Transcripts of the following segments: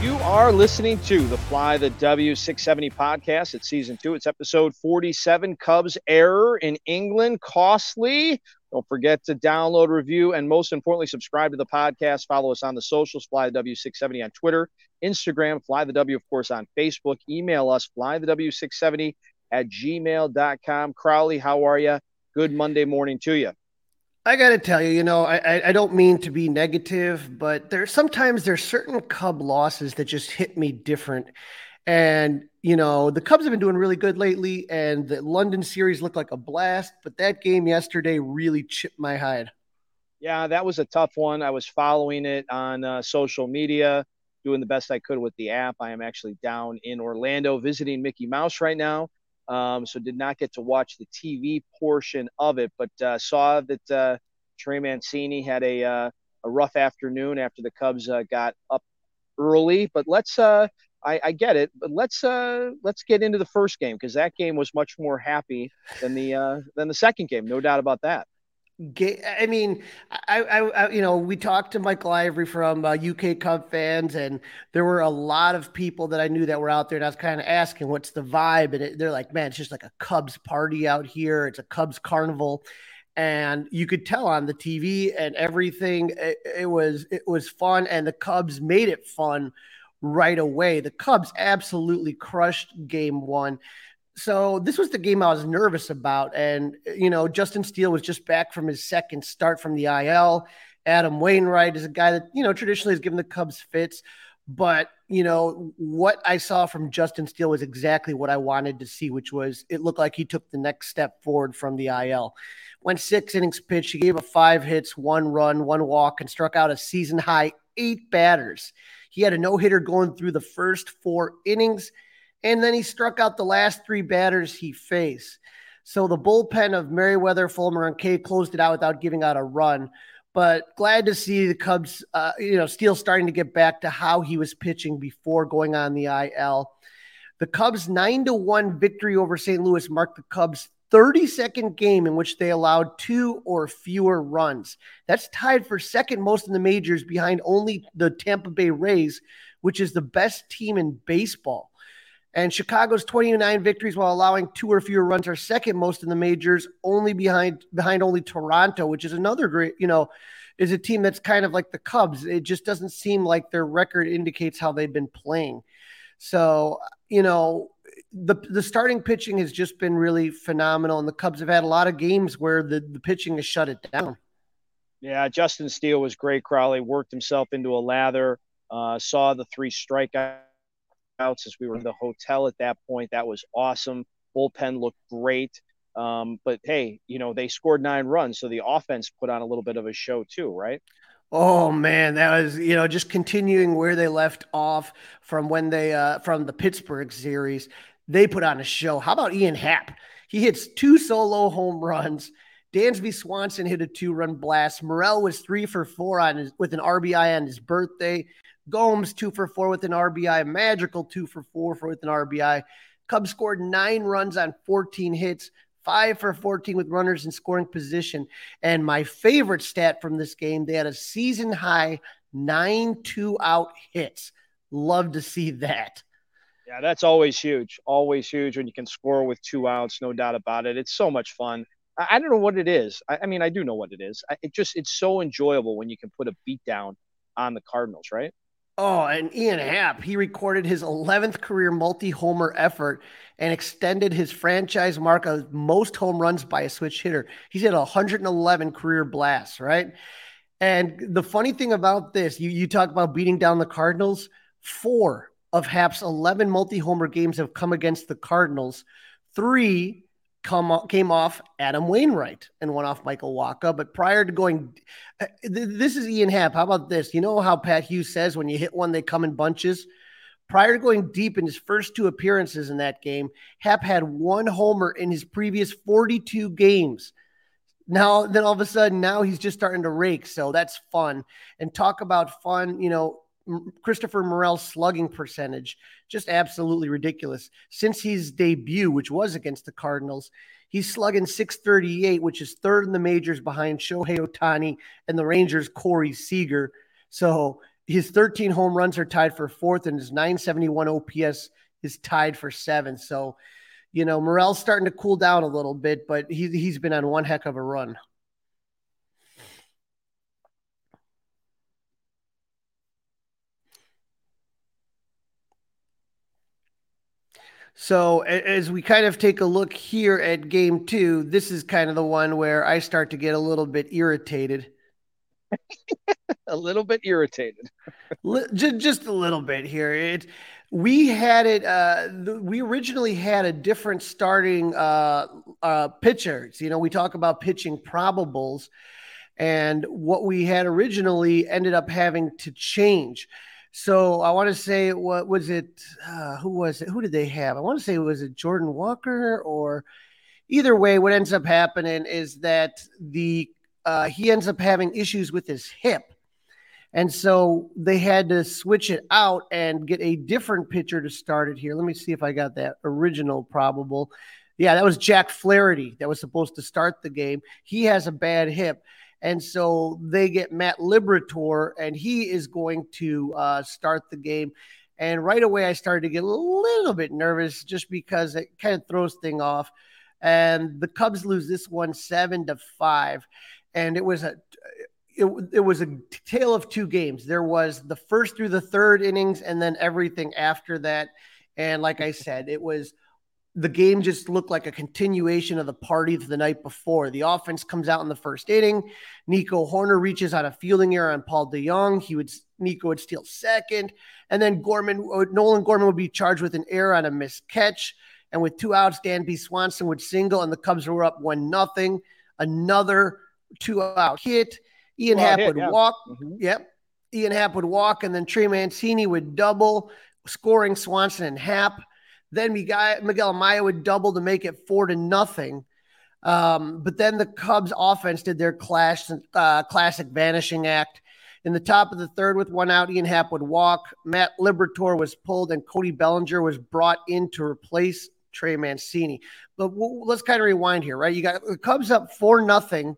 You are listening to the Fly the W670 podcast. It's season two. It's episode 47. Cubs error in England costly. Don't forget to download, review, and most importantly, subscribe to the podcast. Follow us on the socials, Fly the W670 on Twitter, Instagram, Fly the W, of course, on Facebook. Email us, Fly the W670 at gmail.com. Crowley, how are you? Good Monday morning to you. I got to tell you, you know, I, I don't mean to be negative, but there's sometimes there's certain Cub losses that just hit me different. And, you know, the Cubs have been doing really good lately, and the London series looked like a blast, but that game yesterday really chipped my hide. Yeah, that was a tough one. I was following it on uh, social media, doing the best I could with the app. I am actually down in Orlando visiting Mickey Mouse right now. Um, so did not get to watch the TV portion of it, but uh, saw that uh, Trey Mancini had a uh, a rough afternoon after the Cubs uh, got up early. But let's uh, I, I, get it, but let's uh, let's get into the first game because that game was much more happy than the than the second game, no doubt about that. I mean, I, I, I, you know, we talked to Michael Ivory from uh, UK Cub fans, and there were a lot of people that I knew that were out there, and I was kind of asking, "What's the vibe?" And it, they're like, "Man, it's just like a Cubs party out here. It's a Cubs carnival." And you could tell on the TV and everything, it, it was it was fun, and the Cubs made it fun right away. The Cubs absolutely crushed Game One so this was the game I was nervous about. And, you know, Justin Steele was just back from his second start from the IL. Adam Wainwright is a guy that, you know, traditionally has given the Cubs fits. But, you know, what I saw from Justin Steele was exactly what I wanted to see, which was it looked like he took the next step forward from the IL. Went six innings pitched. He gave a five hits, one run, one walk, and struck out a season high eight batters. He had a no hitter going through the first four innings and then he struck out the last three batters he faced. So the bullpen of Merryweather, Fulmer, and Kay closed it out without giving out a run. But glad to see the Cubs, uh, you know, Steele starting to get back to how he was pitching before going on the IL. The Cubs' nine to one victory over St. Louis marked the Cubs' 32nd game in which they allowed two or fewer runs. That's tied for second most in the majors behind only the Tampa Bay Rays, which is the best team in baseball. And Chicago's 29 victories while allowing two or fewer runs are second most in the majors, only behind behind only Toronto, which is another great, you know, is a team that's kind of like the Cubs. It just doesn't seem like their record indicates how they've been playing. So, you know, the the starting pitching has just been really phenomenal, and the Cubs have had a lot of games where the, the pitching has shut it down. Yeah, Justin Steele was great. Crawley worked himself into a lather. Uh, saw the three strikeouts outs as we were in the hotel at that point. That was awesome. Bullpen looked great. Um, but hey, you know, they scored nine runs, so the offense put on a little bit of a show too, right? Oh man, that was you know just continuing where they left off from when they uh from the Pittsburgh series. They put on a show. How about Ian Happ? He hits two solo home runs. Dansby Swanson hit a two-run blast. Morel was three for four on his, with an RBI on his birthday. Gomes two for four with an RBI. Magical two for four for with an RBI. Cubs scored nine runs on 14 hits, five for 14 with runners in scoring position. And my favorite stat from this game, they had a season high nine two out hits. Love to see that. Yeah, that's always huge. Always huge when you can score with two outs, no doubt about it. It's so much fun. I, I don't know what it is. I, I, mean, I do know what it is. I, it just it's so enjoyable when you can put a beat down on the Cardinals, right? Oh, and Ian Happ, he recorded his 11th career multi homer effort and extended his franchise mark of most home runs by a switch hitter. He's had 111 career blasts, right? And the funny thing about this, you, you talk about beating down the Cardinals, four of Happ's 11 multi homer games have come against the Cardinals. Three come came off Adam Wainwright and one off Michael Wacha. But prior to going, uh, this is Ian Happ. How about this? You know how Pat Hughes says when you hit one, they come in bunches. Prior to going deep in his first two appearances in that game, Happ had one homer in his previous 42 games. Now, then all of a sudden, now he's just starting to rake. So that's fun. And talk about fun, you know, Christopher Morel's slugging percentage, just absolutely ridiculous. Since his debut, which was against the Cardinals, he's slugging 638, which is third in the majors behind Shohei Ohtani and the Rangers' Corey Seager. So his 13 home runs are tied for fourth, and his 971 OPS is tied for seventh. So, you know, Morel's starting to cool down a little bit, but he, he's been on one heck of a run. So as we kind of take a look here at game two, this is kind of the one where I start to get a little bit irritated. a little bit irritated. just, just a little bit here. It we had it. Uh, the, we originally had a different starting uh, uh, pitchers. You know, we talk about pitching probables, and what we had originally ended up having to change. So I want to say, what was it? Uh, who was it? Who did they have? I want to say, was it Jordan Walker or either way? What ends up happening is that the uh, he ends up having issues with his hip. And so they had to switch it out and get a different pitcher to start it here. Let me see if I got that original probable. Yeah, that was Jack Flaherty that was supposed to start the game. He has a bad hip. And so they get Matt Liberatore, and he is going to uh, start the game. And right away, I started to get a little bit nervous just because it kind of throws thing off. And the Cubs lose this one seven to five, and it was a it, it was a tale of two games. There was the first through the third innings, and then everything after that. And like I said, it was the game just looked like a continuation of the party of the night before. The offense comes out in the first inning. Nico Hoerner reaches on a fielding error on Paul DeJong. He would Nico would steal second, and then Gorman uh, Nolan Gorman would be charged with an error on a missed catch. And with two outs, Dansby Swanson would single, and the Cubs were up one nothing. Another two out hit. Ian Happ would yeah. walk. Mm-hmm. Yep. Ian Happ would walk, and then Trey Mancini would double, scoring Swanson and Happ. Then Miguel Amaya would double to make it four to nothing. Um, but then the Cubs offense did their clash, uh, classic vanishing act. In the top of the third, with one out, Ian Happ would walk. Matt Liberatore was pulled, and Cody Bellinger was brought in to replace Trey Mancini. But let's kind of rewind here, right? You got the Cubs up four nothing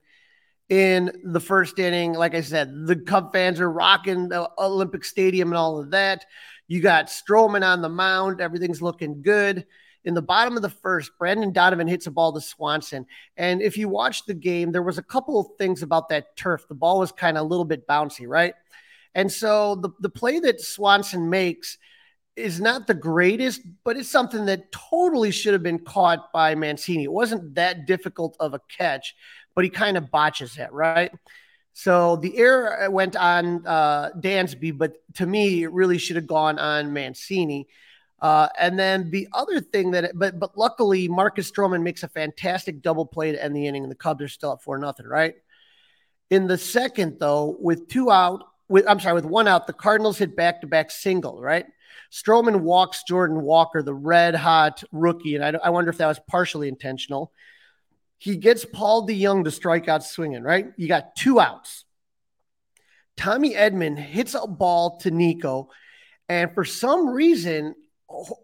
in the first inning. Like I said, the Cub fans are rocking the Olympic Stadium and all of that. You got Stroman on the mound. Everything's looking good. In the bottom of the first, Brandon Donovan hits a ball to Swanson. And if you watch the game, there was a couple of things about that turf. The ball was kind of a little bit bouncy, right? And so the, the play that Swanson makes is not the greatest, but it's something that totally should have been caught by Mancini. It wasn't that difficult of a catch, but he kind of botches it, right? So the error went on uh, Dansby, but to me, it really should have gone on Mancini. Uh, and then the other thing that, but but luckily, Marcus Stroman makes a fantastic double play to end the inning, and the Cubs are still up four nothing. Right in the second, though, with two out, with I'm sorry, with one out, the Cardinals hit back to back single. Right, Stroman walks Jordan Walker, the red hot rookie, and I, I wonder if that was partially intentional. He gets Paul DeJong to strike out swinging, right? You got two outs. Tommy Edman hits a ball to Nico, and for some reason,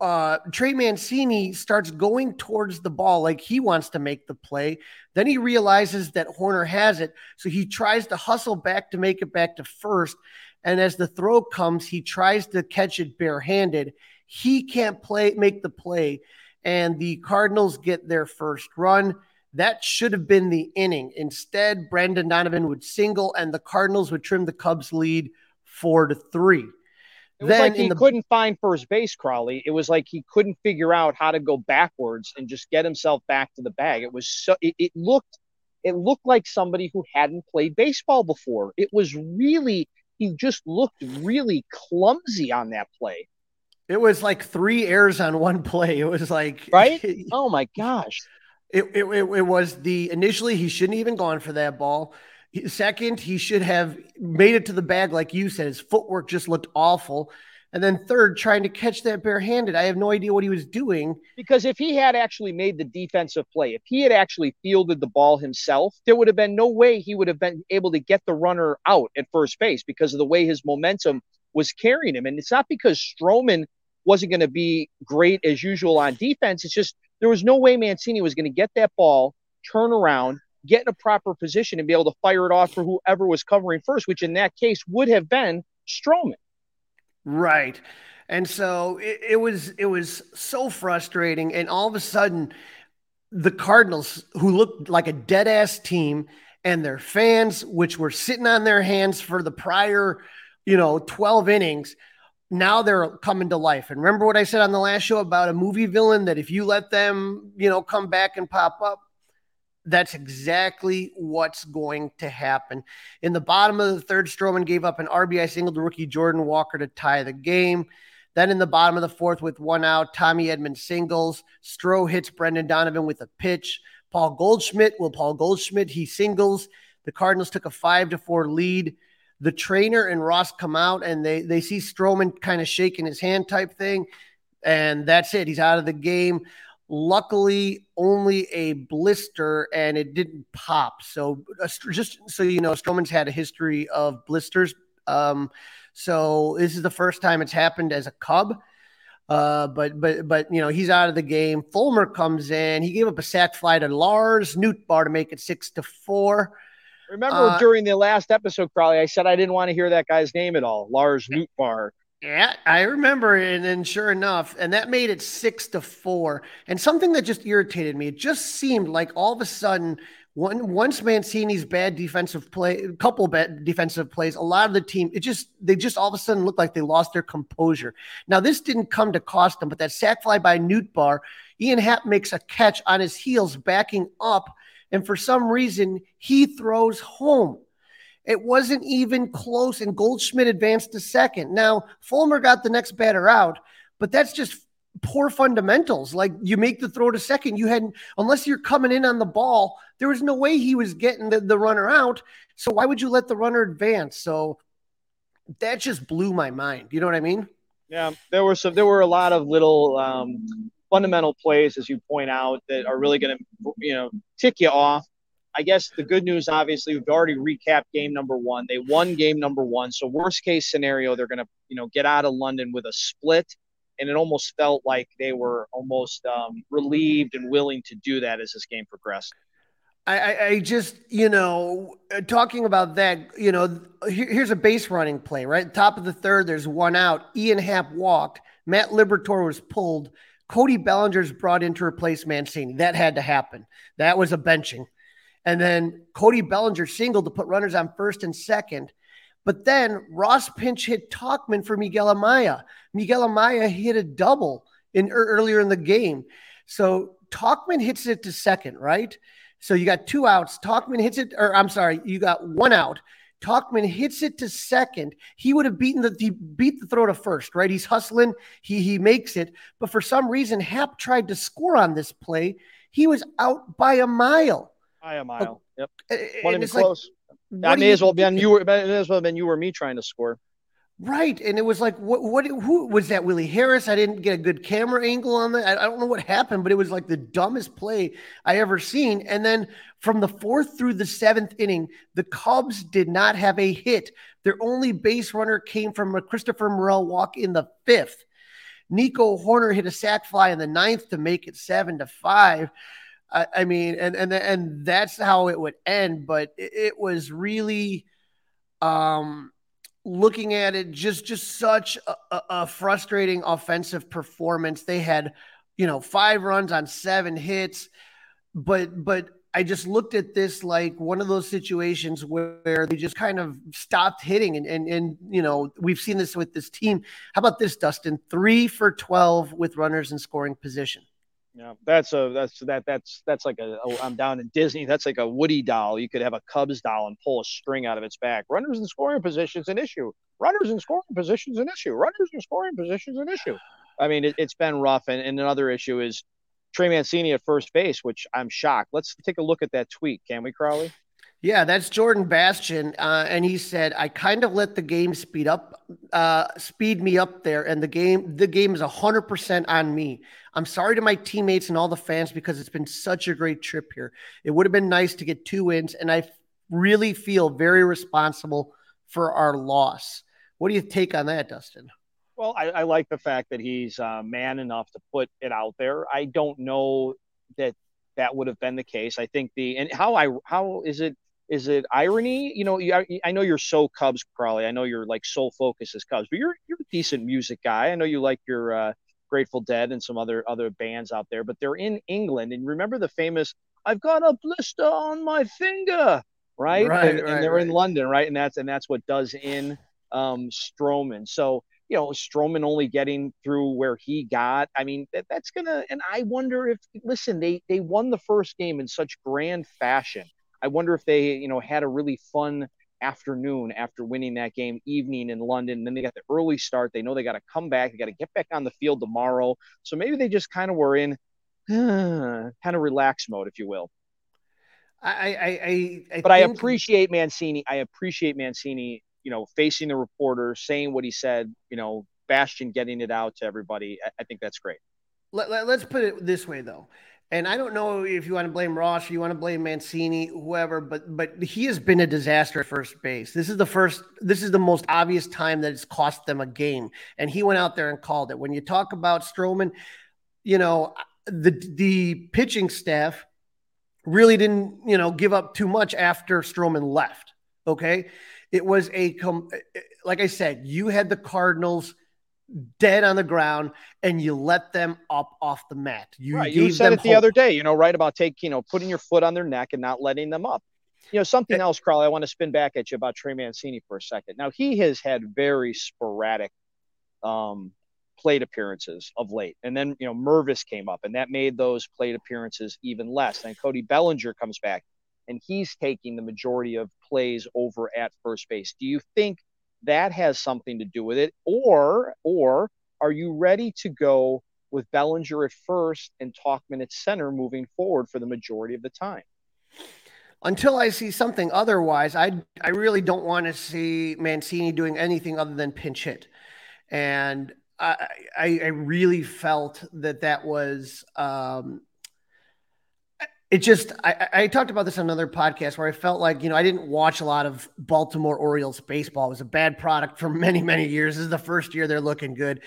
uh, Trey Mancini starts going towards the ball like he wants to make the play. Then he realizes that Hoerner has it. So he tries to hustle back to make it back to first. And as the throw comes, he tries to catch it barehanded. He can't play, make the play. And the Cardinals get their first run. That should have been the inning. Instead, Brendan Donovan would single, and the Cardinals would trim the Cubs' lead four to three. It was then like he the... couldn't find first base, Crawley. It was like he couldn't figure out how to go backwards and just get himself back to the bag. It was so it, it looked it looked like somebody who hadn't played baseball before. It was really he just looked really clumsy on that play. It was like three errors on one play. It was like right. oh my gosh. It, it, it, was the initially he shouldn't even gone for that ball. Second, he should have made it to the bag, like you said. His footwork just looked awful. And then third, trying to catch that barehanded. I have no idea what he was doing. Because if he had actually made the defensive play, if he had actually fielded the ball himself, there would have been no way he would have been able to get the runner out at first base because of the way his momentum was carrying him. And it's not because Stroman wasn't going to be great as usual on defense. It's just there was no way Mancini was going to get that ball, turn around, get in a proper position and be able to fire it off for whoever was covering first, which in that case would have been Stroman. Right. And so it, it was it was so frustrating. And all of a sudden, the Cardinals, who looked like a dead ass team, and their fans, which were sitting on their hands for the prior, you know, 12 innings, now they're coming to life. And remember what I said on the last show about a movie villain that if you let them, you know, come back and pop up, that's exactly what's going to happen. In the bottom of the third, Stroman gave up an RBI single to rookie Jordan Walker to tie the game. Then in the bottom of the fourth, with one out, Tommy Edman singles. Stroh hits Brendan Donovan with a pitch. Paul Goldschmidt, well, Paul Goldschmidt, he singles. The Cardinals took a five to four lead. The trainer and Ross come out and they they see Stroman kind of shaking his hand type thing, and that's it. He's out of the game. Luckily, only a blister and it didn't pop. So, just so you know, Stroman's had a history of blisters. Um, so, this is the first time it's happened as a Cub. Uh, but but but you know he's out of the game. Fulmer comes in. He gave up a sac fly to Lars Nootbaar to make it six to four. Remember uh, during the last episode, Crawly, I said I didn't want to hear that guy's name at all, Lars Nootbaar. Yeah, I remember, and then sure enough, and that made it six to four. And something that just irritated me, it just seemed like all of a sudden, one, once Mancini's bad defensive play, a couple bad defensive plays, a lot of the team, it just they just all of a sudden looked like they lost their composure. Now this didn't come to cost them, but that sac fly by Nootbaar, Ian Happ makes a catch on his heels, backing up, and for some reason he throws home. It wasn't even close, and Goldschmidt advanced to second. Now, Fulmer got the next batter out, but that's just poor fundamentals. Like you make the throw to second, you hadn't, unless you're coming in on the ball, there was no way he was getting the, the runner out. So why would you let the runner advance? So that just blew my mind. You know what I mean? Yeah, there were some, there were a lot of little um, fundamental plays, as you point out, that are really going to, you know, tick you off. I guess the good news, obviously, we've already recapped game number one. They won game number one. So worst case scenario, they're going to, you know, get out of London with a split. And it almost felt like they were almost um, relieved and willing to do that as this game progressed. I, I, just, you know, talking about that, you know, here, here's a base running play, right? Top of the third, there's one out. Ian Happ walked. Matt Liberatore was pulled. Cody Bellinger's brought in to replace Mancini. That had to happen. That was a benching. And then Cody Bellinger singled to put runners on first and second. But then Ross pinch hit Tauchman for Miguel Amaya. Miguel Amaya hit a double in earlier in the game. So Tauchman hits it to second, right? So you got two outs. Tauchman hits it, or I'm sorry, you got one out. Tauchman hits it to second. He would have beaten the he beat the throw to first, right? He's hustling. He he makes it, but for some reason, Happ tried to score on this play. He was out by a mile. By a mile. Yep. Wasn't even close. Like, I may as well been you were may as well been you or me trying to score. Right, and it was like, what? What? Who was that? Willie Harris? I didn't get a good camera angle on that. I, I don't know what happened, but it was like the dumbest play I ever seen. And then from the fourth through the seventh inning, the Cubs did not have a hit. Their only base runner came from a Christopher Morel walk in the fifth. Nico Hoerner hit a sac fly in the ninth to make it seven to five. I, I mean, and and and that's how it would end. But it, it was really, um, looking at it, just just such a, a frustrating offensive performance. They had, you know, five runs on seven hits, but but I just looked at this like one of those situations where they just kind of stopped hitting. And, and, and, you know, we've seen this with this team. How about this, Dustin? Three for 12 with runners in scoring position. Yeah, that's a that's that that's that's like a. Oh, am down in Disney. That's like a Woody doll. You could have a Cubs doll and pull a string out of its back. Runners in scoring positions an issue. Runners in scoring positions an issue. Runners in scoring positions an issue. I mean, it, has been rough. And, and another issue is Trey Mancini at first base, which I'm shocked. Let's take a look at that tweet, can we, Crawly? Yeah, that's Jordan Bastian, uh, and he said, "I kind of let the game speed up, uh, speed me up there, and the game, the game is hundred percent on me. I'm sorry to my teammates and all the fans because it's been such a great trip here. It would have been nice to get two wins, and I really feel very responsible for our loss. What do you take on that, Dustin?" Well, I, I like the fact that he's uh, man enough to put it out there. I don't know that that would have been the case. I think the and how I how is it is it irony? You know, I, I know you're so Cubs, Crawly. I know you're like sole focus is Cubs, but you're you're a decent music guy. I know you like your uh, Grateful Dead and some other other bands out there, but they're in England. And remember the famous "I've got a blister on my finger," right? Right, and, right, and they're right. in London, right? And that's and that's what does in um, Stroman. So you know, Stroman only getting through where he got. I mean, that, that's gonna. And I wonder if, listen, they they won the first game in such grand fashion. I wonder if they, you know, had a really fun afternoon after winning that game, evening in London. And then they got the early start. They know they got to come back. They got to get back on the field tomorrow. So maybe they just kind of were in kind of relaxed mode, if you will. I, I, I, I but I appreciate Mancini. I appreciate Mancini you know, facing the reporter, saying what he said, you know, Bastian getting it out to everybody. I, I think that's great. Let, let, us put it this way, though. And I don't know if you want to blame Ross or you want to blame Mancini, whoever, but but he has been a disaster at first base. This is the first, this is the most obvious time that it's cost them a game. And he went out there and called it. When you talk about Stroman, you know, the the pitching staff really didn't, you know, give up too much after Stroman left. Okay. It was a com- like I said, you had the Cardinals dead on the ground and you let them up off the mat. You, right. you said it the hope. other day, you know, right about taking, you know, putting your foot on their neck and not letting them up. You know, something else, Crawly, I want to spin back at you about Trey Mancini for a second. Now, he has had very sporadic um, plate appearances of late. And then, you know, Mervis came up and that made those plate appearances even less. Then Cody Bellinger comes back and he's taking the majority of plays over at first base. Do you think that has something to do with it, or or are you ready to go with Bellinger at first and Tauchman at center moving forward for the majority of the time? Until I see something otherwise, I I really don't want to see Mancini doing anything other than pinch hit, and I I, I really felt that that was um, it just I, I, talked about this on another podcast where I felt like you know I didn't watch a lot of Baltimore Orioles baseball. It was a bad product for many many years. This is the first year they're looking good.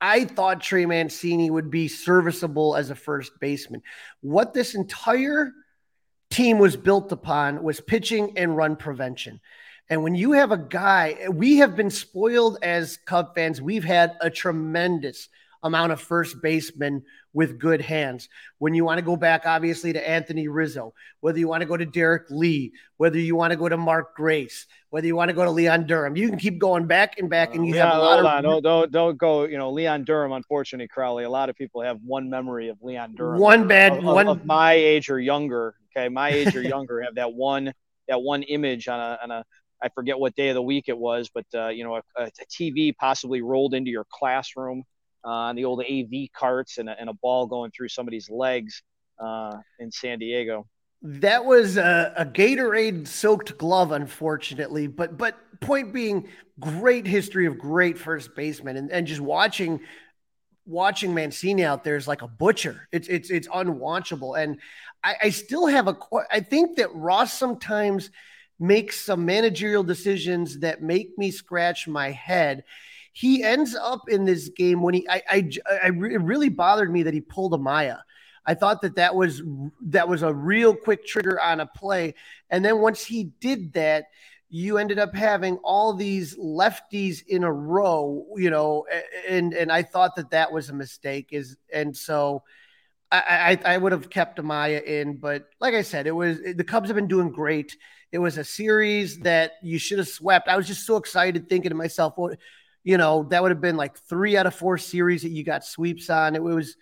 I thought Trey Mancini would be serviceable as a first baseman. What this entire team was built upon was pitching and run prevention. And when you have a guy, we have been spoiled as Cub fans. We've had a tremendous amount of first basemen with good hands. When you want to go back, obviously, to Anthony Rizzo, whether you want to go to Derek Lee, whether you want to go to Mark Grace, whether you want to go to Leon Durham, you can keep going back and back, and you yeah, have a lot hold of. on. Don't, don't don't go. You know, Leon Durham. Unfortunately, Crawly. A lot of people have one memory of Leon Durham. One bad of, one of my age or younger. Okay, my age or younger have that one that one image on a on a I forget what day of the week it was, but uh, you know, a, a, TV possibly rolled into your classroom on the old AV carts and a, and a ball going through somebody's legs uh, in San Diego. That was a, a Gatorade soaked glove, unfortunately. But but point being, great history of great first baseman, and, and just watching watching Mancini out there is like a butcher. It's it's it's unwatchable, and I, I still have a. I think that Ross sometimes makes some managerial decisions that make me scratch my head. He ends up in this game when he, I, I, I it really bothered me that he pulled Amaya. I thought that that was that was a real quick trigger on a play, and then once he did that, you ended up having all these lefties in a row, you know, and and I thought that that was a mistake. Is and so I I, I would have kept Amaya in, but like I said, it was the Cubs have been doing great. It was a series that you should have swept. I was just so excited thinking to myself, well, you know, that would have been like three out of four series that you got sweeps on. It was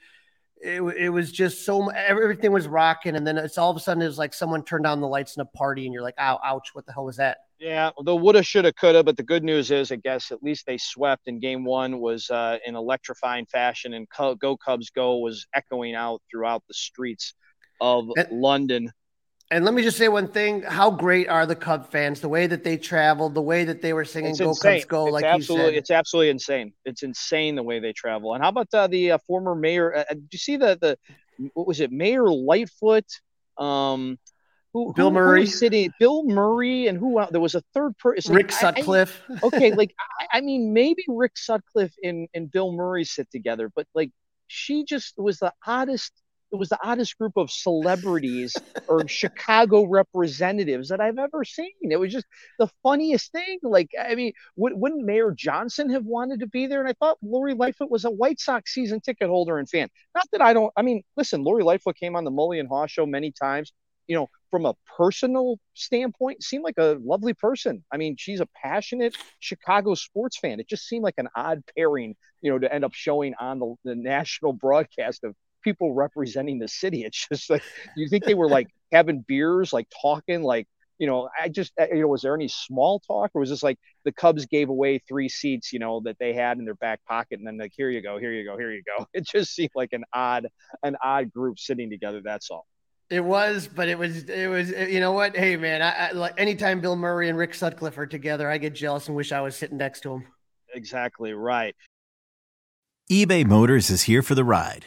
it, it was just so everything was rocking and then it's all of a sudden it was like someone turned on the lights in a party and you're like ow ouch what the hell was that yeah, the woulda, shoulda, coulda, but the good news is, I guess, at least they swept. And game one was uh, in electrifying fashion, and "Go Cubs Go" was echoing out throughout the streets of and, London. And let me just say one thing: How great are the Cub fans? The way that they traveled, the way that they were singing it's "Go insane. Cubs Go," it's like absolutely, you said. it's absolutely insane. It's insane the way they travel. And how about uh, the uh, former mayor? Uh, did you see the the what was it, Mayor Lightfoot? Um, who, Bill who, Murray, who sitting, Bill Murray, and who there was a third person, Rick Sutcliffe. I, I, okay, like I, I, mean, maybe Rick Sutcliffe and and Bill Murray sit together, but like she just was the oddest. It was the oddest group of celebrities or Chicago representatives that I've ever seen. It was just the funniest thing. Like, I mean, wouldn't Mayor Johnson have wanted to be there? And I thought Lori Lightfoot was a White Sox season ticket holder and fan. Not that I don't. I mean, listen, Lori Lightfoot came on the Mully and Haugh show many times you know, from a personal standpoint, seemed like a lovely person. I mean, she's a passionate Chicago sports fan. It just seemed like an odd pairing, you know, to end up showing on the, the national broadcast of people representing the city. It's just like, you think they were like having beers, like talking, like, you know, I just, you know, was there any small talk or was this like the Cubs gave away three seats, you know, that they had in their back pocket and then like, here you go, here you go, here you go. It just seemed like an odd, an odd group sitting together. That's all. It was, but it was, it was, you know what? Hey, man, I, I, like anytime Bill Murray and Rick Sutcliffe are together, I get jealous and wish I was sitting next to him. Exactly right. eBay Motors is here for the ride.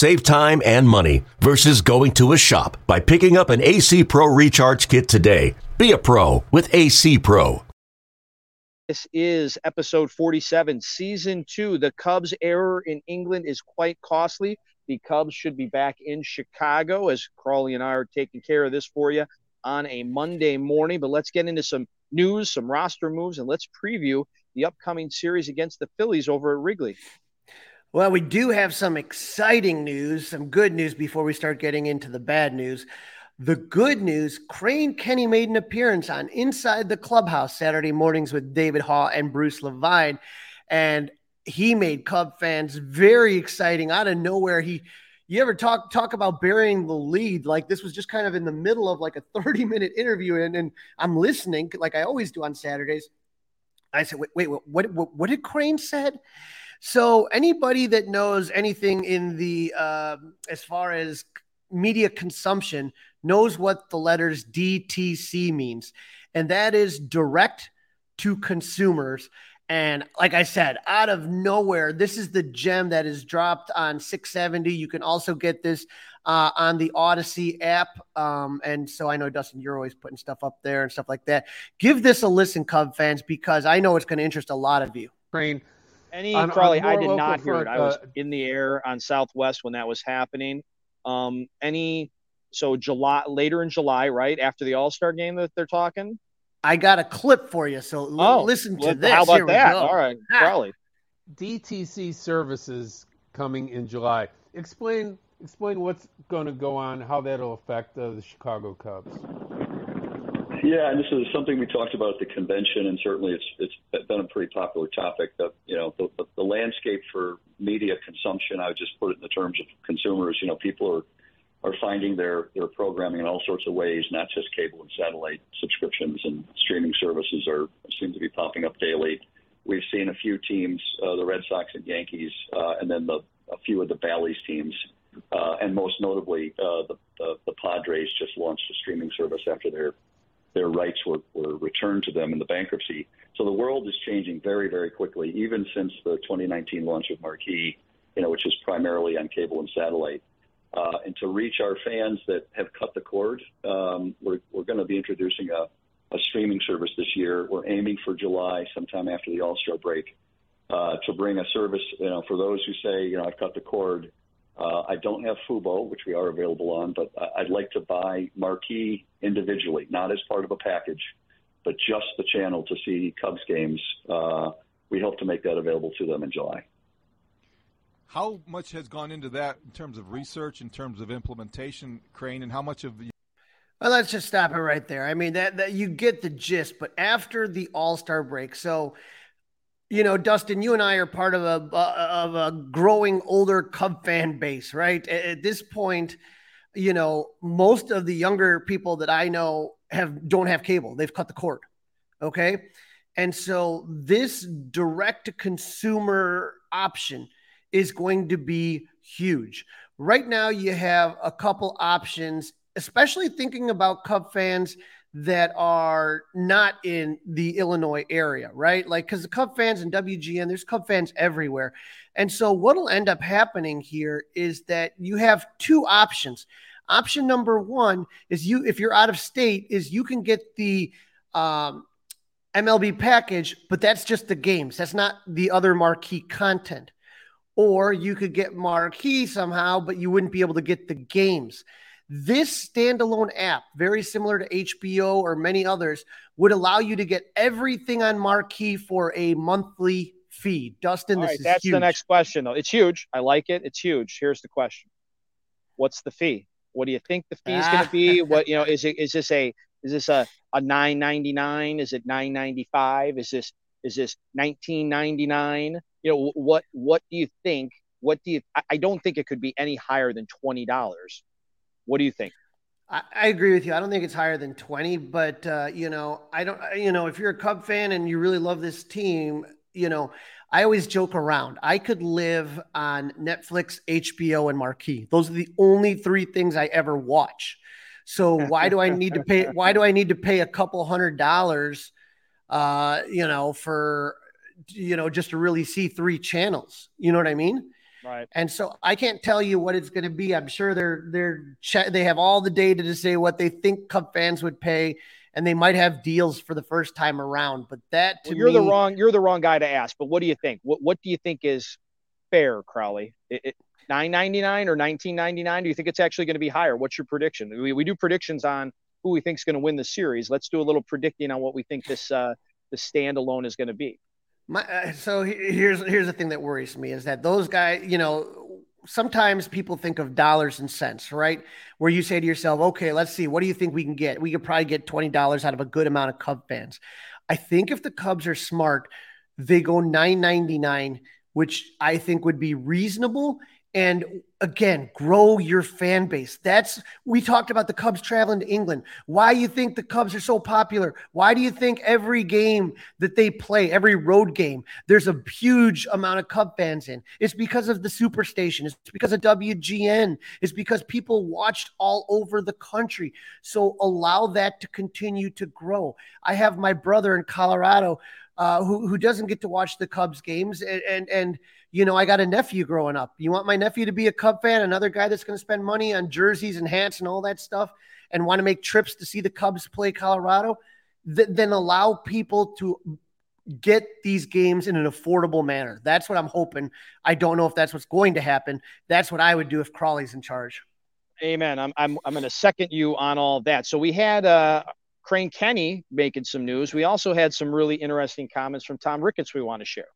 Save time and money versus going to a shop by picking up an AC Pro Recharge Kit today. Be a pro with AC Pro. This is episode 47, season two. The Cubs' error in England is quite costly. The Cubs should be back in Chicago as Crawley and I are taking care of this for you on a Monday morning. But let's get into some news, some roster moves, and let's preview the upcoming series against the Phillies over at Wrigley. Well, we do have some exciting news, some good news before we start getting into the bad news. The good news Crane Kenny made an appearance on Inside the Clubhouse Saturday mornings with David Haugh and Bruce Levine. And he made Cub fans very exciting out of nowhere. He you ever talk talk about burying the lead like this was just kind of in the middle of like a 30 minute interview and, and i'm listening like i always do on saturdays i said wait wait what what, what did crane said so anybody that knows anything in the uh, as far as media consumption knows what the letters dtc means and that is direct to consumers and like I said, out of nowhere, this is the gem that is dropped on 670. You can also get this uh, on the Audacy app. Um, and so I know Dustin, you're always putting stuff up there and stuff like that. Give this a listen, Cub fans, because I know it's going to interest a lot of you. Crane. Any on, Crawly, on I did not hear it. I was uh, in the air on Southwest when that was happening. Um, any so July later in July, right after the All Star game that they're talking. I got a clip for you, so oh, listen to this. How about that? All right, Crawly. DTC services coming in July. Explain explain what's going to go on, how that'll affect uh, the Chicago Cubs. Yeah, and this is something we talked about at the convention, and certainly it's it's been a pretty popular topic. That you know, the, the, the landscape for media consumption. I would just put it in the terms of consumers. You know, people are are finding their their programming in all sorts of ways, not just cable and satellite subscriptions and streaming services are seem to be popping up daily. We've seen a few teams, uh, the Red Sox and Yankees, uh, and then the a few of the Bally's teams, uh, and most notably uh, the, the the Padres just launched a streaming service after their their rights were, were returned to them in the bankruptcy. So the world is changing very, very quickly, even since the 2019 launch of Marquee, you know, which is primarily on cable and satellite. Uh, and to reach our fans that have cut the cord, um, we're, we're going to be introducing a, a streaming service this year. We're aiming for July, sometime after the All Star break, uh, to bring a service. You know, for those who say, you know, I've cut the cord. Uh, I don't have Fubo, which we are available on, but I'd like to buy Marquee individually, not as part of a package, but just the channel to see Cubs games. Uh, we hope to make that available to them in July. How much has gone into that in terms of research, in terms of implementation, Crane, and how much of the well, let's just stop it right there. I mean, that, that you get the gist, but after the All Star break, so you know, Dustin, you and I are part of a uh, of a growing older Cub fan base, right? At, at this point, you know, most of the younger people that I know have don't have cable; they've cut the cord. Okay, and so this direct to consumer option is going to be huge. Right now, you have a couple options, especially thinking about Cub fans that are not in the Illinois area, right? Like, because the Cub fans and WGN, there's Cub fans everywhere. And so, what will end up happening here is that you have two options. Option number one is you, if you're out of state, is you can get the um, MLB package, but that's just the games. That's not the other marquee content or you could get marquee somehow, but you wouldn't be able to get the games. This standalone app, very similar to HBO or many others, would allow you to get everything on marquee for a monthly fee. Dustin, this is that's huge. the next question, though. It's huge. I like it. It's huge. Here's the question: What's the fee? What do you think the fee is going to be? Ah. What you know is it? Is this a is this a a nine ninety nine? Is it nine ninety five? Is this is this nineteen ninety nine? you know what what do you think what do you i don't think it could be any higher than $20 what do you think I, agree with you. I don't think it's higher than 20, but uh, you know, I don't, you know, if you're a Cub fan and you really love this team, you know, I always joke around. I could live on Netflix, HBO, and Marquee. Those are the only three things I ever watch. So why do I need to pay? Why do I need to pay a couple hundred dollars? Uh, you know, for you know, just to really see three channels. You know what I mean? Right. And so I can't tell you what it's going to be. I'm sure they're they're they have all the data to say what they think Cub fans would pay, and they might have deals for the first time around. But that to well, you're me, the wrong you're the wrong guy to ask. But what do you think? What what do you think is fair, Crawly? It, it, 999 or 1999 do you think it's actually going to be higher what's your prediction we, we do predictions on who we think is going to win the series let's do a little predicting on what we think this uh the standalone is going to be my, uh, so here's here's the thing that worries me is that those guys, you know, sometimes people think of dollars and cents, right? Where you say to yourself, okay, let's see, what do you think we can get? We could probably get twenty dollars out of a good amount of Cub fans. I think if the Cubs are smart, they go nine ninety nine, which I think would be reasonable and again grow your fan base. That's we talked about the cubs traveling to england. Why do you think the cubs are so popular? Why do you think every game that they play every road game there's a huge amount of cub fans in? It's because of the superstation. It's because of wgn it's because people watched all over the country. So allow that to continue to grow. I have my brother in colorado uh, who who doesn't get to watch the Cubs games, and, and and you know I got a nephew growing up. You want my nephew to be a Cub fan, another guy that's going to spend money on jerseys and hats and all that stuff, and want to make trips to see the Cubs play Colorado. Th- then allow people to get these games in an affordable manner. That's what I'm hoping. I don't know if that's what's going to happen. That's what I would do if Crawley's in charge. Amen. I'm I'm I'm going to second you on all that. So we had uh, Crane Kenny making some news. We also had some really interesting comments from Tom Ricketts we want to share.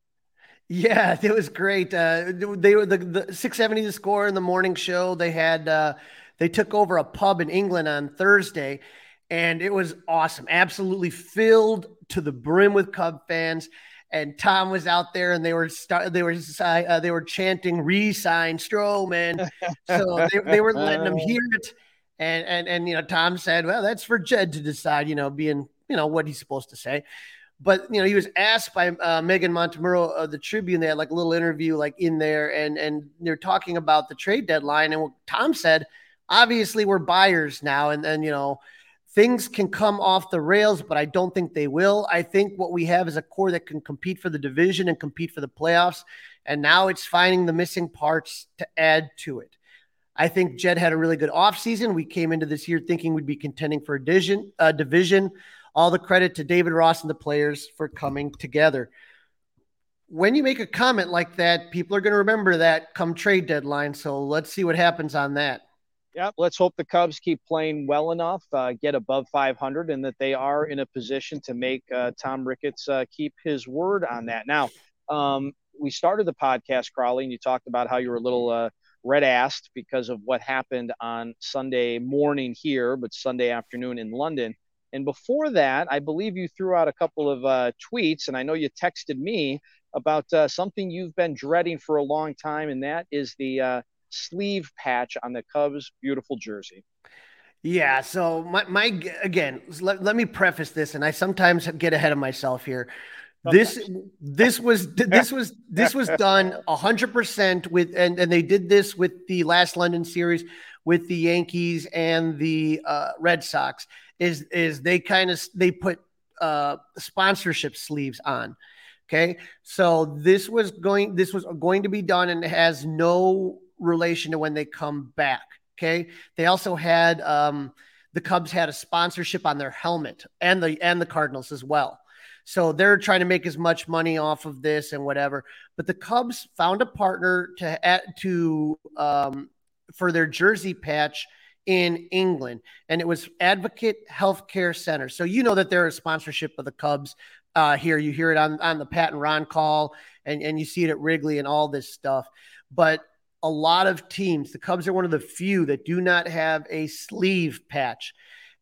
Yeah, it was great. Uh, they were the, the 670 the score in the morning show. They had uh, they took over a pub in England on Thursday, and it was awesome. Absolutely filled to the brim with Cub fans. And Tom was out there, and they were start, they were uh, they were chanting "Resign Stroman," so they, they were letting him hear it. And and and you know, Tom said, "Well, that's for Jed to decide." You know, being you know what he's supposed to say. But you know, he was asked by uh, Meghan Montemurro of the Tribune. They had like a little interview like in there, and and they're talking about the trade deadline. And Tom said, obviously, we're buyers now, and then you know things can come off the rails, but I don't think they will. I think what we have is a core that can compete for the division and compete for the playoffs. And now it's finding the missing parts to add to it. I think Jed had a really good offseason. We came into this year thinking we'd be contending for a division, uh, division. All the credit to David Ross and the players for coming together. When you make a comment like that, people are going to remember that come trade deadline. So let's see what happens on that. Yeah, let's hope the Cubs keep playing well enough, uh, get above 500, and that they are in a position to make uh, Tom Ricketts uh, keep his word on that. Now, um, we started the podcast, Crawly, and you talked about how you were a little uh, red assed because of what happened on Sunday morning here, but Sunday afternoon in London. And before that, I believe you threw out a couple of uh, tweets, and I know you texted me about uh, something you've been dreading for a long time, and that is the sleeve patch on the Cubs' beautiful jersey. Yeah. So my, my again, let, let me preface this, and I sometimes get ahead of myself here. This this was this was this was done hundred percent with, and and they did this with the last London series with the Yankees and the uh, Red Sox. Is is they kind of they put uh, sponsorship sleeves on. Okay, so this was going this was going to be done and has no relation to when they come back. Okay. They also had um, the Cubs had a sponsorship on their helmet and the and the Cardinals as well. So they're trying to make as much money off of this and whatever. But the Cubs found a partner to add to um, for their jersey patch in England, and it was Advocate Healthcare Center. So you know that they're a sponsorship of the Cubs. Uh, here you hear it on on the Pat and Ron call, and and you see it at Wrigley and all this stuff. But a lot of teams. The Cubs are one of the few that do not have a sleeve patch.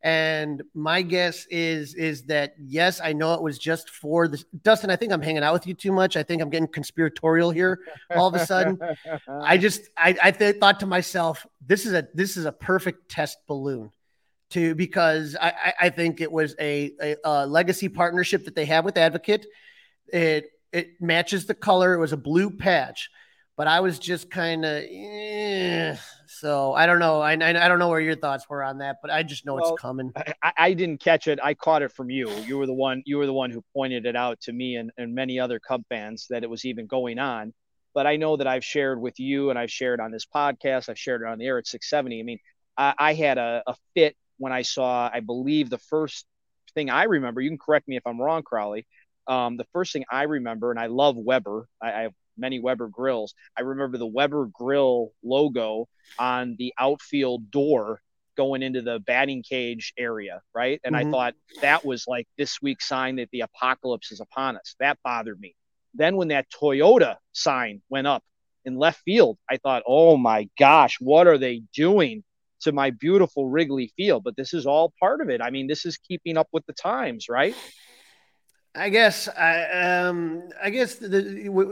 And my guess is is that yes, I know it was just for the Dustin. I think I'm hanging out with you too much. I think I'm getting conspiratorial here. All of a sudden, I just I, I th- thought to myself, this is a this is a perfect test balloon, to because I I think it was a, a, a legacy partnership that they have with Advocate. It it matches the color. It was a blue patch but I was just kind of eh. so I don't know. I, I don't know where your thoughts were on that, but I just know well, it's coming. I, I, didn't catch it. I caught it from you. You were the one. You were the one who pointed it out to me and, and many other Cub fans that it was even going on. But I know that I've shared with you and I've shared on this podcast. I've shared it on the air at 670. I mean, I, I had a, a fit when I saw. I believe the first thing I remember. You can correct me if I'm wrong, Crawly. Um, the first thing I remember, and I love Weber. I, I have many Weber grills. I remember the Weber grill logo on the outfield door going into the batting cage area, right? And mm-hmm. I thought that was like this week's sign that the apocalypse is upon us. That bothered me. Then when that Toyota sign went up in left field, I thought, oh my gosh, what are they doing to my beautiful Wrigley Field? But this is all part of it. I mean, this is keeping up with the times, right? I guess I um I guess the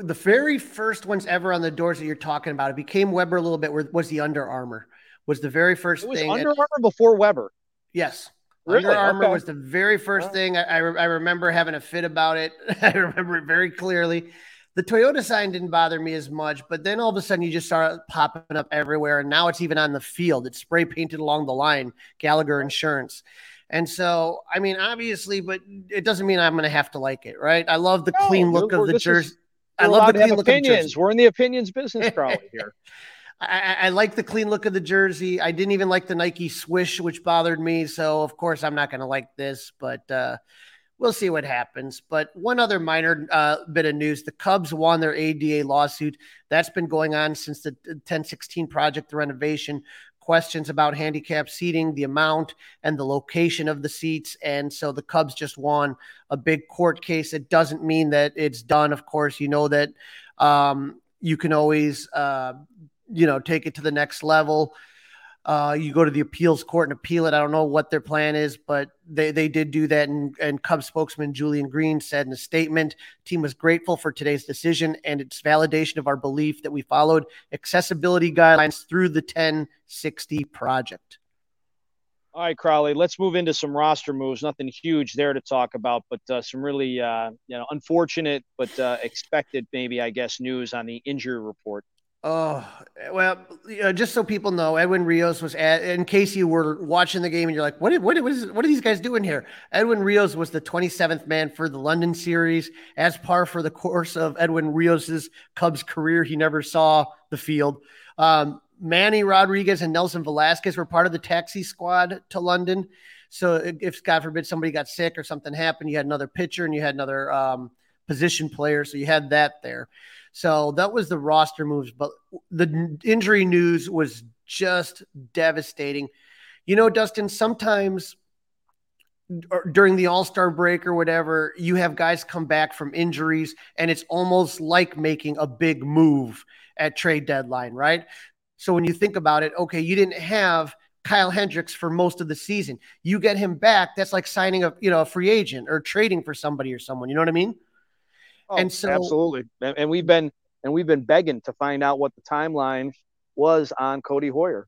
the very first ones ever on the doors that you're talking about it became Weber a little bit where was the Under Armour was the very first it was thing. Under Armour before Weber. Yes. Really? Under Armour okay. was the very first thing. I, I, I remember having a fit about it. I remember it very clearly. The Toyota sign didn't bother me as much, but then all of a sudden you just start popping up everywhere, and now it's even on the field. It's spray painted along the line, Gallagher Insurance. And so, I mean, obviously, but it doesn't mean I'm going to have to like it, right? I love the No, clean look of the jersey. I love the clean look of the opinions. jersey. We're in the opinions business, Crawly here. I, I I like the clean look of the jersey. I didn't even like the Nike swish, which bothered me. So of course I'm not going to like this, but uh, we'll see what happens. But one other minor uh, bit of news: the Cubs won their ADA lawsuit. That's been going on since the 1016 project, the renovation. Questions about handicap seating, the amount, and the location of the seats. And so the Cubs just won a big court case. It doesn't mean that it's done. Of course, you know that um, you can always uh, you know take it to the next level uh, you go to the appeals court and appeal it. I don't know what their plan is, but they, they did do that. And, and Cubs spokesman Julian Green said in a statement, team was grateful for today's decision and its validation of our belief that we followed accessibility guidelines through the 1060 project. All right, Crawly, let's move into some roster moves. Nothing huge there to talk about, but uh, some really, uh, you know, unfortunate but uh, expected, maybe I guess, news on the injury report. Oh, well, you know, just so people know, Edwin Rios was at, in case you were watching the game and you're like, what, what, what, is, what are these guys doing here? Edwin Rios was the 27th man for the London series. As par for the course of Edwin Rios's Cubs career, he never saw the field. Um, Manny Rodriguez and Nelson Velázquez were part of the taxi squad to London. So if God forbid somebody got sick or something happened, you had another pitcher and you had another um, position player. So you had that there. So that was the roster moves, but the injury news was just devastating. You know, Dustin, sometimes during the All Star break or whatever, you have guys come back from injuries, and it's almost like making a big move at trade deadline, right? So when you think about it, okay, you didn't have Kyle Hendricks for most of the season. You get him back, that's like signing a you know a free agent or trading for somebody or someone. You know what I mean? Oh, and so absolutely, and, and we've been and we've been begging to find out what the timeline was on Codi Heuer.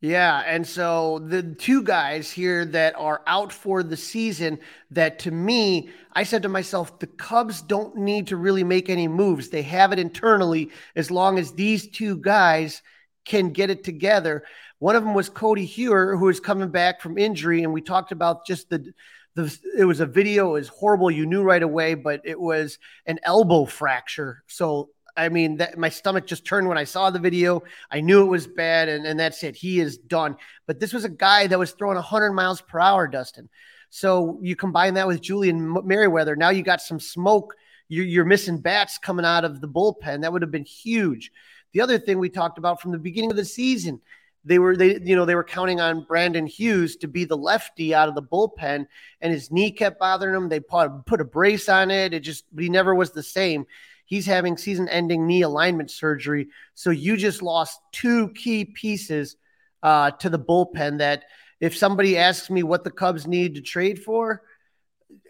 Yeah, and so the two guys here that are out for the season that to me, I said to myself, the Cubs don't need to really make any moves. They have it internally as long as these two guys can get it together. One of them was Codi Heuer, who is coming back from injury, and we talked about just the the it was a video, it was horrible. You knew right away, but it was an elbow fracture. So I mean, that my stomach just turned when I saw the video. I knew it was bad, and, and that's it. He is done. But this was a guy that was throwing 100 miles per hour, Dustin. So you combine that with Julian Merryweather. Now you got some smoke. You're, you're missing bats coming out of the bullpen. That would have been huge. The other thing we talked about from the beginning of the season, they were they you know they were counting on Brandon Hughes to be the lefty out of the bullpen, and his knee kept bothering him. They put, a brace on it. It just but he never was the same. He's having season ending knee alignment surgery. So you just lost two key pieces uh, to the bullpen that if somebody asks me what the Cubs need to trade for,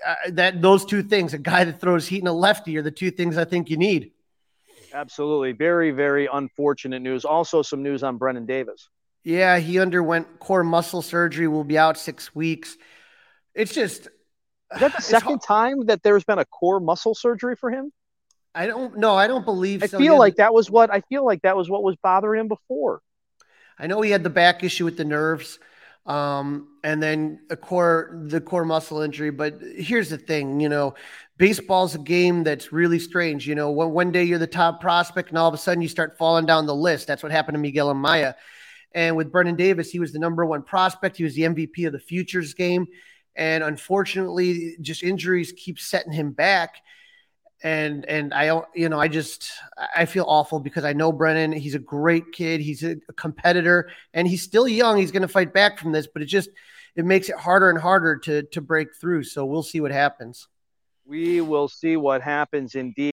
uh, that those two things, a guy that throws heat and a lefty, are the two things I think you need. Absolutely. Very, very unfortunate news. Also, some news on Brennen Davis. Yeah, he underwent core muscle surgery, will be out six weeks. It's just. Is that the second time that there's been a core muscle surgery for him? I don't know. I don't believe I so. feel like that was what I feel like that was what was bothering him before. I know he had the back issue with the nerves, um, and then a core the core muscle injury. But here's the thing, you know, baseball's a game that's really strange. You know, one, one day you're the top prospect, and all of a sudden you start falling down the list. That's what happened to Miguel Amaya. And with Brennen Davis, he was the number one prospect. He was the MVP of the futures game. And unfortunately, just injuries keep setting him back and and I don't you know I just I feel awful because I know Brennen he's a great kid he's a competitor and he's still young he's going to fight back from this but it just it makes it harder and harder to to break through so we'll see what happens We will see what happens indeed.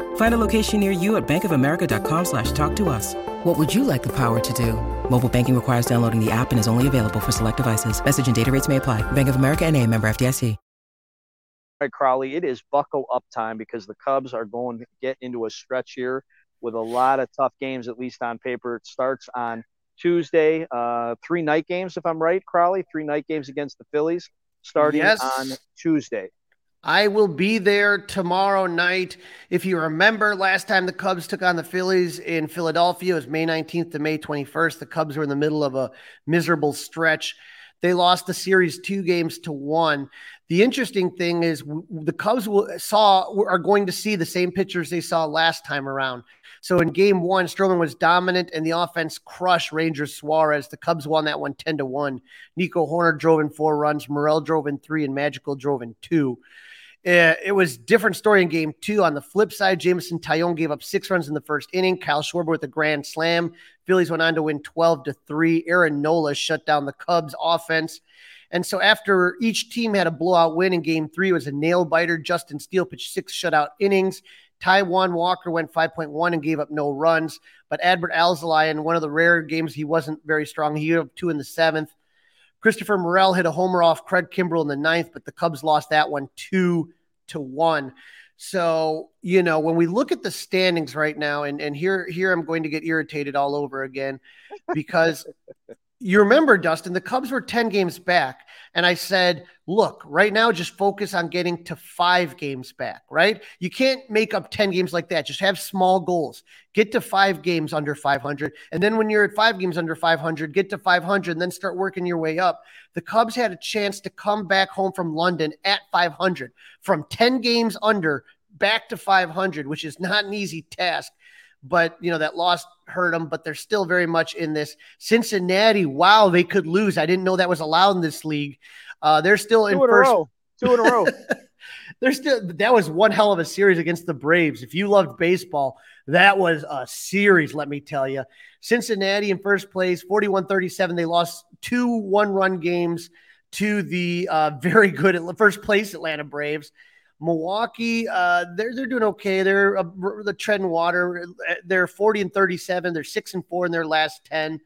Find a location near you at bankofamerica.com slash talk to us. What would you like the power to do? Mobile banking requires downloading the app and is only available for select devices. Message and data rates may apply. Bank of America and a member FDIC. All right, Crawly, it is buckle up time because the Cubs are going to get into a stretch here with a lot of tough games, at least on paper. It starts on Tuesday, uh, three night games, if I'm right, Crawly, three night games against the Phillies starting Yes. on Tuesday. I will be there tomorrow night. If you remember last time the Cubs took on the Phillies in Philadelphia, it was May 19th to May 21st. The Cubs were in the middle of a miserable stretch. They lost the series two games to one. The interesting thing is the Cubs saw are going to see the same pitchers they saw last time around. So in game one, Stroman was dominant and the offense crushed Rangers Suarez. The Cubs won that one 10 to 1. Nico Hoerner drove in four runs, Morel drove in three, and Magical drove in two. Uh, it was different story in game two. On the flip side, Jameson Taillon gave up six runs in the first inning. Kyle Schwarber with a grand slam. Phillies went on to win 12 to 3. Aaron Nola shut down the Cubs offense. And so after each team had a blowout win in game three, it was a nail biter. Justin Steele pitched six shutout innings. Taijuan Walker went 5.1 and gave up no runs. But Adbert Alzolay, in one of the rare games he wasn't very strong, he gave up two in the seventh. Christopher Morel hit a homer off Craig Kimbrel in the ninth, but the Cubs lost that one two to one. So, you know, when we look at the standings right now, and, and here here I'm going to get irritated all over again because you remember, Dustin, the Cubs were 10 games back. And I said, look, right now, just focus on getting to five games back, right? You can't make up 10 games like that. Just have small goals. Get to five games under 500. And then when you're at five games under 500, get to 500 and then start working your way up. The Cubs had a chance to come back home from London at 500 from 10 games under back to 500, which is not an easy task but you know that loss hurt them but they're still very much in this cincinnati wow they could lose. I didn't know that was allowed in this league. Uh, they're still in Two in a first row. Two in a row. they're still that was one hell of a series against the braves. If you loved baseball that was a series let me tell you cincinnati in first place 41-37 they lost two one run games to the uh, very good at first place atlanta braves Milwaukee, uh, they're they're doing okay. They're uh, the treading water. They're 40 and 37. They're six and four in their last 10.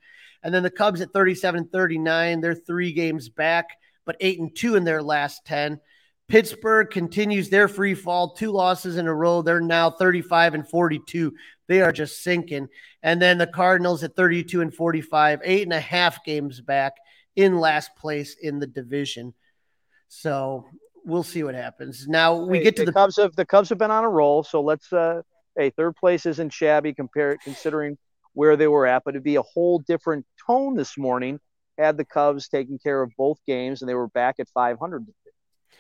And then the Cubs at 37 and 39. They're three games back, but eight and two in their last 10. Pittsburgh continues their free fall, two losses in a row. They're now 35 and 42. They are just sinking. And then the Cardinals at 32 and 45, eight and a half games back in last place in the division. So we'll see what happens. Now we Hey, get to the, Cubs have the Cubs have been on a roll, so let's uh hey, third place isn't shabby compared considering where they were at, but it'd be a whole different tone this morning had the Cubs taken care of both games and they were back at 500.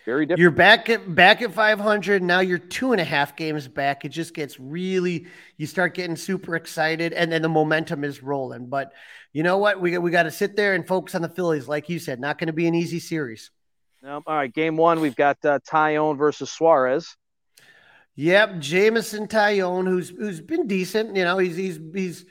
Very different. You're back at back at 500. Now you're two and a half games back. It just gets really. You start getting super excited, and then the momentum is rolling. But you know what? We we got to sit there and focus on the Phillies, like you said. Not going to be an easy series. Um, all right, game one, we've got uh, Taillon versus Suarez. Yep, Jameson Taillon, who's who's been decent. You know, he's he's he's.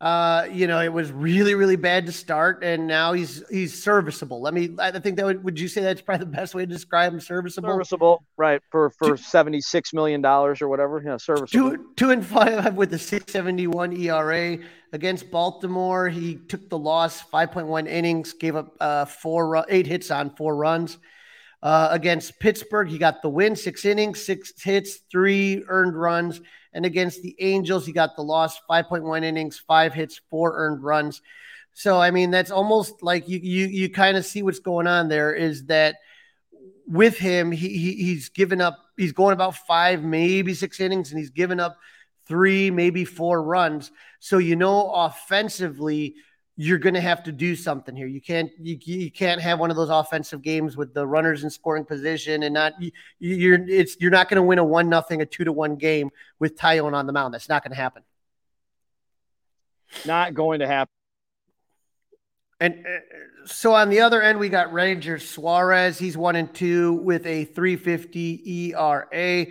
Uh, you know, it was really, really bad to start, and now he's he's serviceable. Let me. I think that would. Would you say that's probably the best way to describe him? Serviceable. Serviceable, right? For for seventy six million dollars or whatever. Yeah, serviceable. Two, two and five with a 671 ERA against Baltimore. He took the loss, 5.1 innings, gave up uh, four, eight hits on four runs. Uh, against Pittsburgh, he got the win, six innings, six hits, three earned runs. And against the Angels, he got the loss, 5.1 innings, five hits, four earned runs. So, I mean, that's almost like you you you kind of see what's going on there is that with him, he, he he's given up, he's going about five, maybe six innings, and he's given up three, maybe four runs. So you know offensively, you're going to have to do something here. You can't you, you can't have one of those offensive games with the runners in scoring position and not you, you're it's you're not going to win a one nothing a two to one game with Taillon on the mound. That's not going to happen. Not going to happen. And uh, so on the other end, we got Ranger Suarez. He's one and two with a 350 ERA.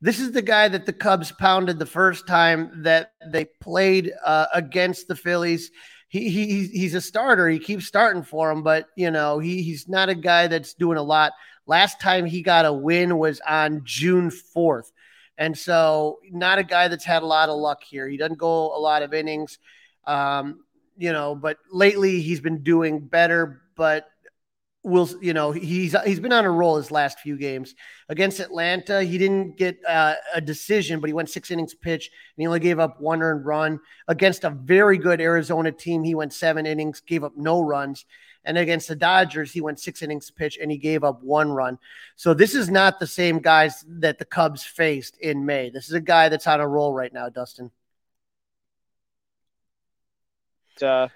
This is the guy that the Cubs pounded the first time that they played uh, against the Phillies. He, he he's a starter. He keeps starting for him, but you know he he's not a guy that's doing a lot. Last time he got a win was on June fourth, and so not a guy that's had a lot of luck here. He doesn't go a lot of innings, um, you know. But lately he's been doing better. But will you know he's he's been on a roll his last few games against Atlanta. He didn't get uh, a decision, but he went six innings pitch and he only gave up one earned run against a very good Arizona team. He went seven innings, gave up no runs. And against the Dodgers, he went six innings pitch and he gave up one run. So this is not the same guys that the Cubs faced in May. This is a guy that's on a roll right now, Dustin. Uh,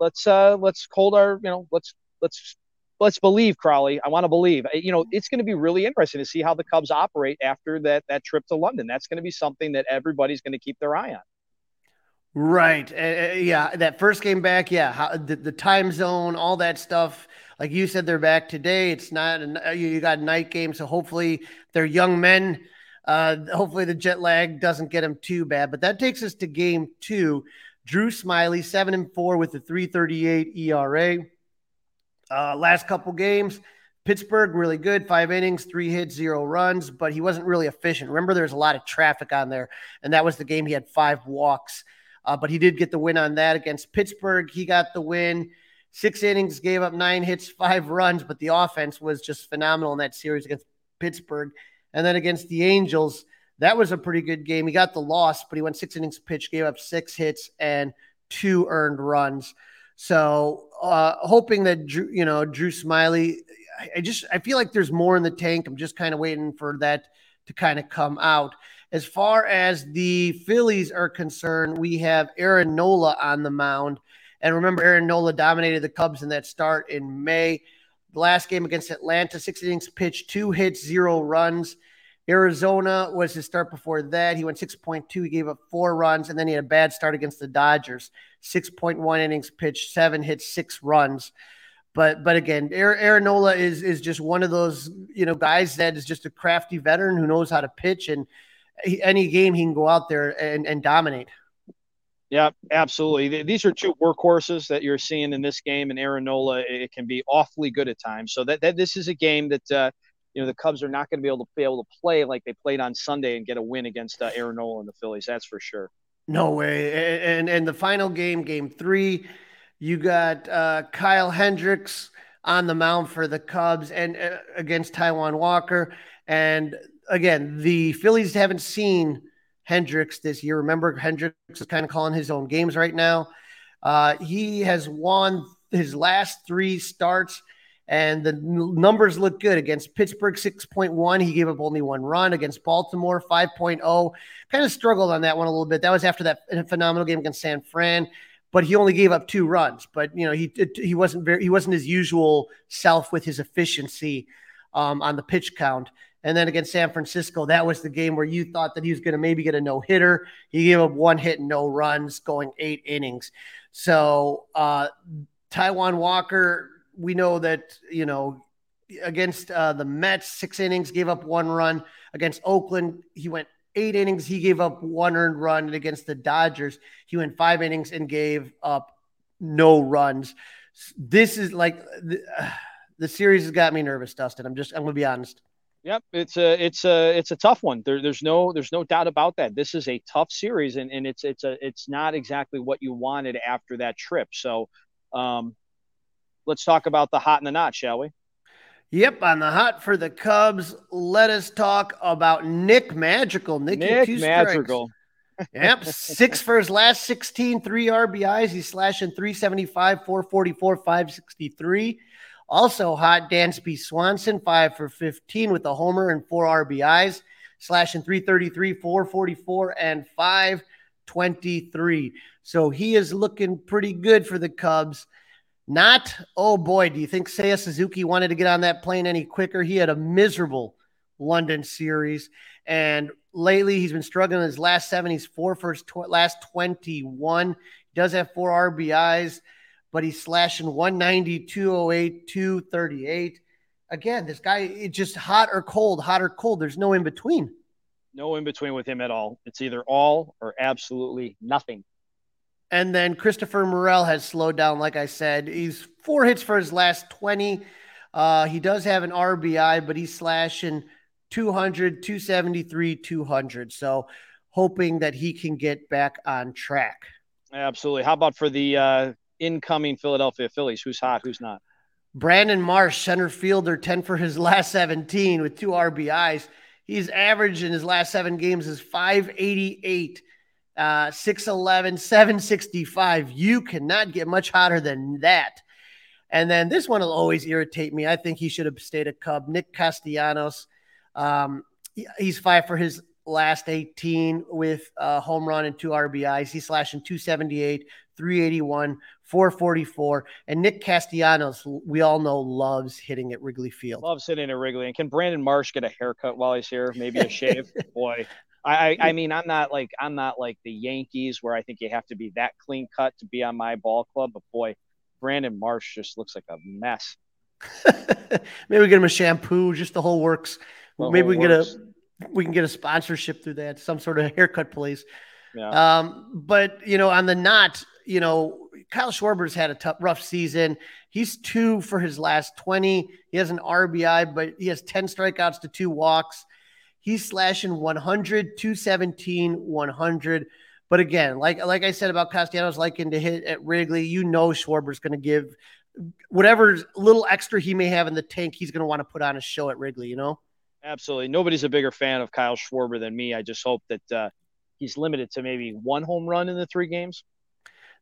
let's uh, let's hold our you know let's let's let's believe Crawly. I want to believe. You know, it's going to be really interesting to see how the Cubs operate after that that trip to London. That's going to be something that everybody's going to keep their eye on. Right. Uh, yeah. That first game back. Yeah. How, the, the, time zone, all that stuff. Like you said, they're back today. It's not, a, you got a night game. So hopefully they're young men. Uh, hopefully the jet lag doesn't get them too bad. But that takes us to game two. Drew Smyly, seven and four with a 338 ERA. Uh, last couple games, Pittsburgh really good, five innings, three hits, zero runs, but he wasn't really efficient. Remember, there's a lot of traffic on there, and that was the game he had five walks. Uh, but he did get the win on that against Pittsburgh. He got the win. Six innings, gave up nine hits, five runs, but the offense was just phenomenal in that series against Pittsburgh. And then against the Angels, that was a pretty good game. He got the loss, but he went six innings pitch, gave up six hits and two earned runs. So uh, hoping that Drew, you know Drew Smyly, I, just I feel like there's more in the tank. I'm just kind of waiting for that to kind of come out. As far as the Phillies are concerned, we have Aaron Nola on the mound. And remember, Aaron Nola dominated the Cubs in that start in May. The last game against Atlanta, six innings pitched, two hits, zero runs. Arizona was his start before that. He went 6.2. He gave up four runs, and then he had a bad start against the Dodgers. 6.1 innings pitched, seven hits, six runs. But but again, Aaron Nola is is just one of those you know guys that is just a crafty veteran who knows how to pitch, and he, any game he can go out there and, and dominate. Yeah, absolutely. These are two workhorses that you're seeing in this game, and Aaron Nola it can be awfully good at times. So that, that this is a game that uh, you know the Cubs are not going to be able to be able to play like they played on Sunday and get a win against uh, Aaron Nola and the Phillies. That's for sure. No way. And and the final game, game three, you got uh, Kyle Hendricks on the mound for the Cubs and uh, against Taijuan Walker. And again, the Phillies haven't seen Hendricks this year. Remember, Hendricks is kind of calling his own games right now. Uh, he has won his last three starts and the numbers look good. Against Pittsburgh 6.1 he gave up only one run. Against Baltimore 5.0 kind of struggled on that one a little bit. That was after that phenomenal game against San Fran but he only gave up two runs. But you know he he wasn't very he wasn't his usual self with his efficiency um, on the pitch count. And then against San Francisco that was the game where you thought that he was going to maybe get a no hitter he gave up one hit and no runs going 8 innings. So uh Taijuan Walker we know that you know against uh, the Mets, six innings, gave up one run. Against Oakland, he went eight innings, he gave up one earned run. And against the Dodgers, he went five innings and gave up no runs. This is like the, uh, the series has got me nervous, Dustin. I'm just I'm gonna be honest. Yep, it's a it's a it's a tough one. There, there's no there's no doubt about that. This is a tough series, and, and it's it's a it's not exactly what you wanted after that trip. So, um, let's talk about the hot and the not, shall we? Yep, on the hot for the Cubs, let us talk about Nick Magical. Nick, Nick Madrigal. yep, six for his last 16, three RBIs. He's slashing 375, 444, 563. Also hot, Dansby Swanson, five for 15 with a homer and four RBIs, slashing 333, 444, and 523. So he is looking pretty good for the Cubs. Not, oh boy, do you think Seiya Suzuki wanted to get on that plane any quicker? He had a miserable London series. And lately, he's been struggling in his last seven. He's four for his tw- last 21. He does have four RBIs, but he's slashing 190, 208, 238. Again, this guy, it's just hot or cold, hot or cold. There's no in between. No in between with him at all. It's either all or absolutely nothing. And then Christopher Morel has slowed down, like I said. He's four hits for his last 20. Uh, he does have an RBI, but he's slashing 200, 273, 200. So hoping that he can get back on track. Absolutely. How about for the uh, incoming Philadelphia Phillies? Who's hot? Who's not? Brandon Marsh, center fielder, 10 for his last 17 with two RBIs. He's averaged in his last seven games is 588, uh, 611, 765. You cannot get much hotter than that. And then this one will always irritate me. I think he should have stayed a Cub. Nick Castellanos. Um, he's five for his last 18 with a home run and two RBIs. He's slashing 278, 381, 444. And Nick Castellanos, we all know, loves hitting at Wrigley Field. Loves hitting at Wrigley. And can Brandon Marsh get a haircut while he's here? Maybe a shave? Boy. I, I mean, I'm not like I'm not like the Yankees where I think you have to be that clean cut to be on my ball club. But boy, Brandon Marsh just looks like a mess. Maybe we get him a shampoo, just the whole works. The Maybe whole we can works. get a we can get a sponsorship through that, some sort of haircut place. Yeah. Um, but you know, on the not, you know, Kyle Schwarber's had a tough, rough season. He's two for his last 20. He has an RBI, but he has 10 strikeouts to two walks. He's slashing 100, 217, 100. But again, like like I said about Castellanos liking to hit at Wrigley, you know Schwarber's going to give whatever little extra he may have in the tank, he's going to want to put on a show at Wrigley, you know? Absolutely. Nobody's a bigger fan of Kyle Schwarber than me. I just hope that uh, he's limited to maybe one home run in the three games.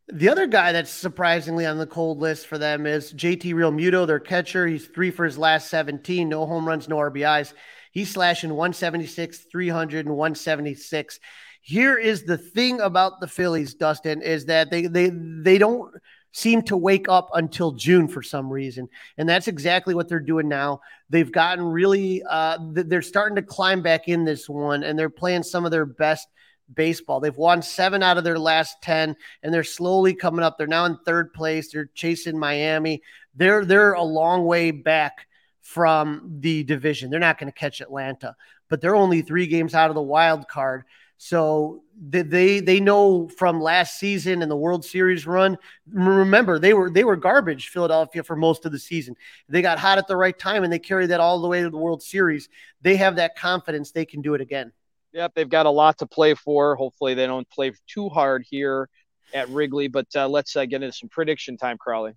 The other guy that's surprisingly on the cold list for them is JT Realmuto, their catcher. He's three for his last 17, no home runs, no RBIs. He's slashing 176, 300, and 176. Here is the thing about the Phillies, Dustin, is that they they they don't seem to wake up until June for some reason. And that's exactly what they're doing now. They've gotten really, uh, they're starting to climb back in this one and they're playing some of their best baseball. They've won seven out of their last 10 and they're slowly coming up. They're now in third place. They're chasing Miami. They're, they're a long way back from the division. They're not going to catch Atlanta, but they're only three games out of the wild card. So they they know from last season and the World Series run. Remember, they were they were garbage Philadelphia for most of the season. They got hot at the right time and they carried that all the way to the World Series. They have that confidence they can do it again. Yep, they've got a lot to play for. Hopefully, they don't play too hard here at Wrigley. But uh, let's uh, get into some prediction time, Crawly.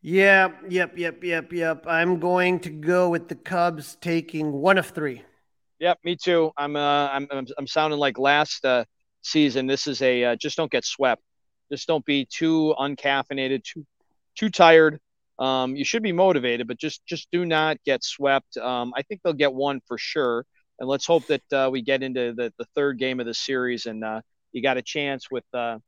Yeah, yep, yep, yep, yep. I'm going to go with the Cubs taking one of three. Yep, me too. I'm uh, I'm, I'm, I'm sounding like last uh, season. This is a uh, just don't get swept. Just don't be too uncaffeinated, too too tired. Um, you should be motivated, but just just do not get swept. Um, I think they'll get one for sure, and let's hope that uh, we get into the, the third game of the series and uh, you got a chance with uh,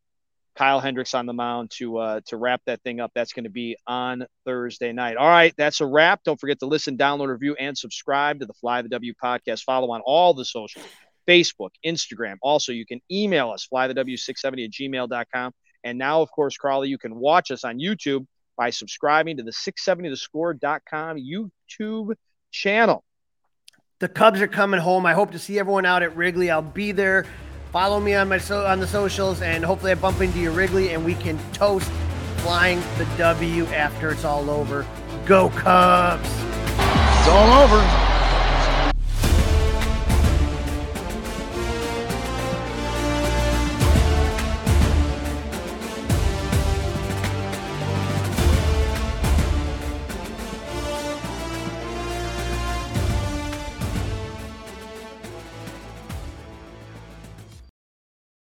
Kyle Hendricks on the mound to uh, to wrap that thing up. That's going to be on Thursday night. All right, that's a wrap. Don't forget to listen, download, review, and subscribe to the Fly the W podcast. Follow on all the social Facebook, Instagram. Also, you can email us, flythew670 at gmail.com. And now, of course, Crawly, you can watch us on YouTube by subscribing to the 670thescore.com YouTube channel. The Cubs are coming home. I hope to see everyone out at Wrigley. I'll be there Follow me on my so on the socials, and hopefully I bump into you, Wrigley, and we can toast flying the W after it's all over. Go Cubs! It's all over.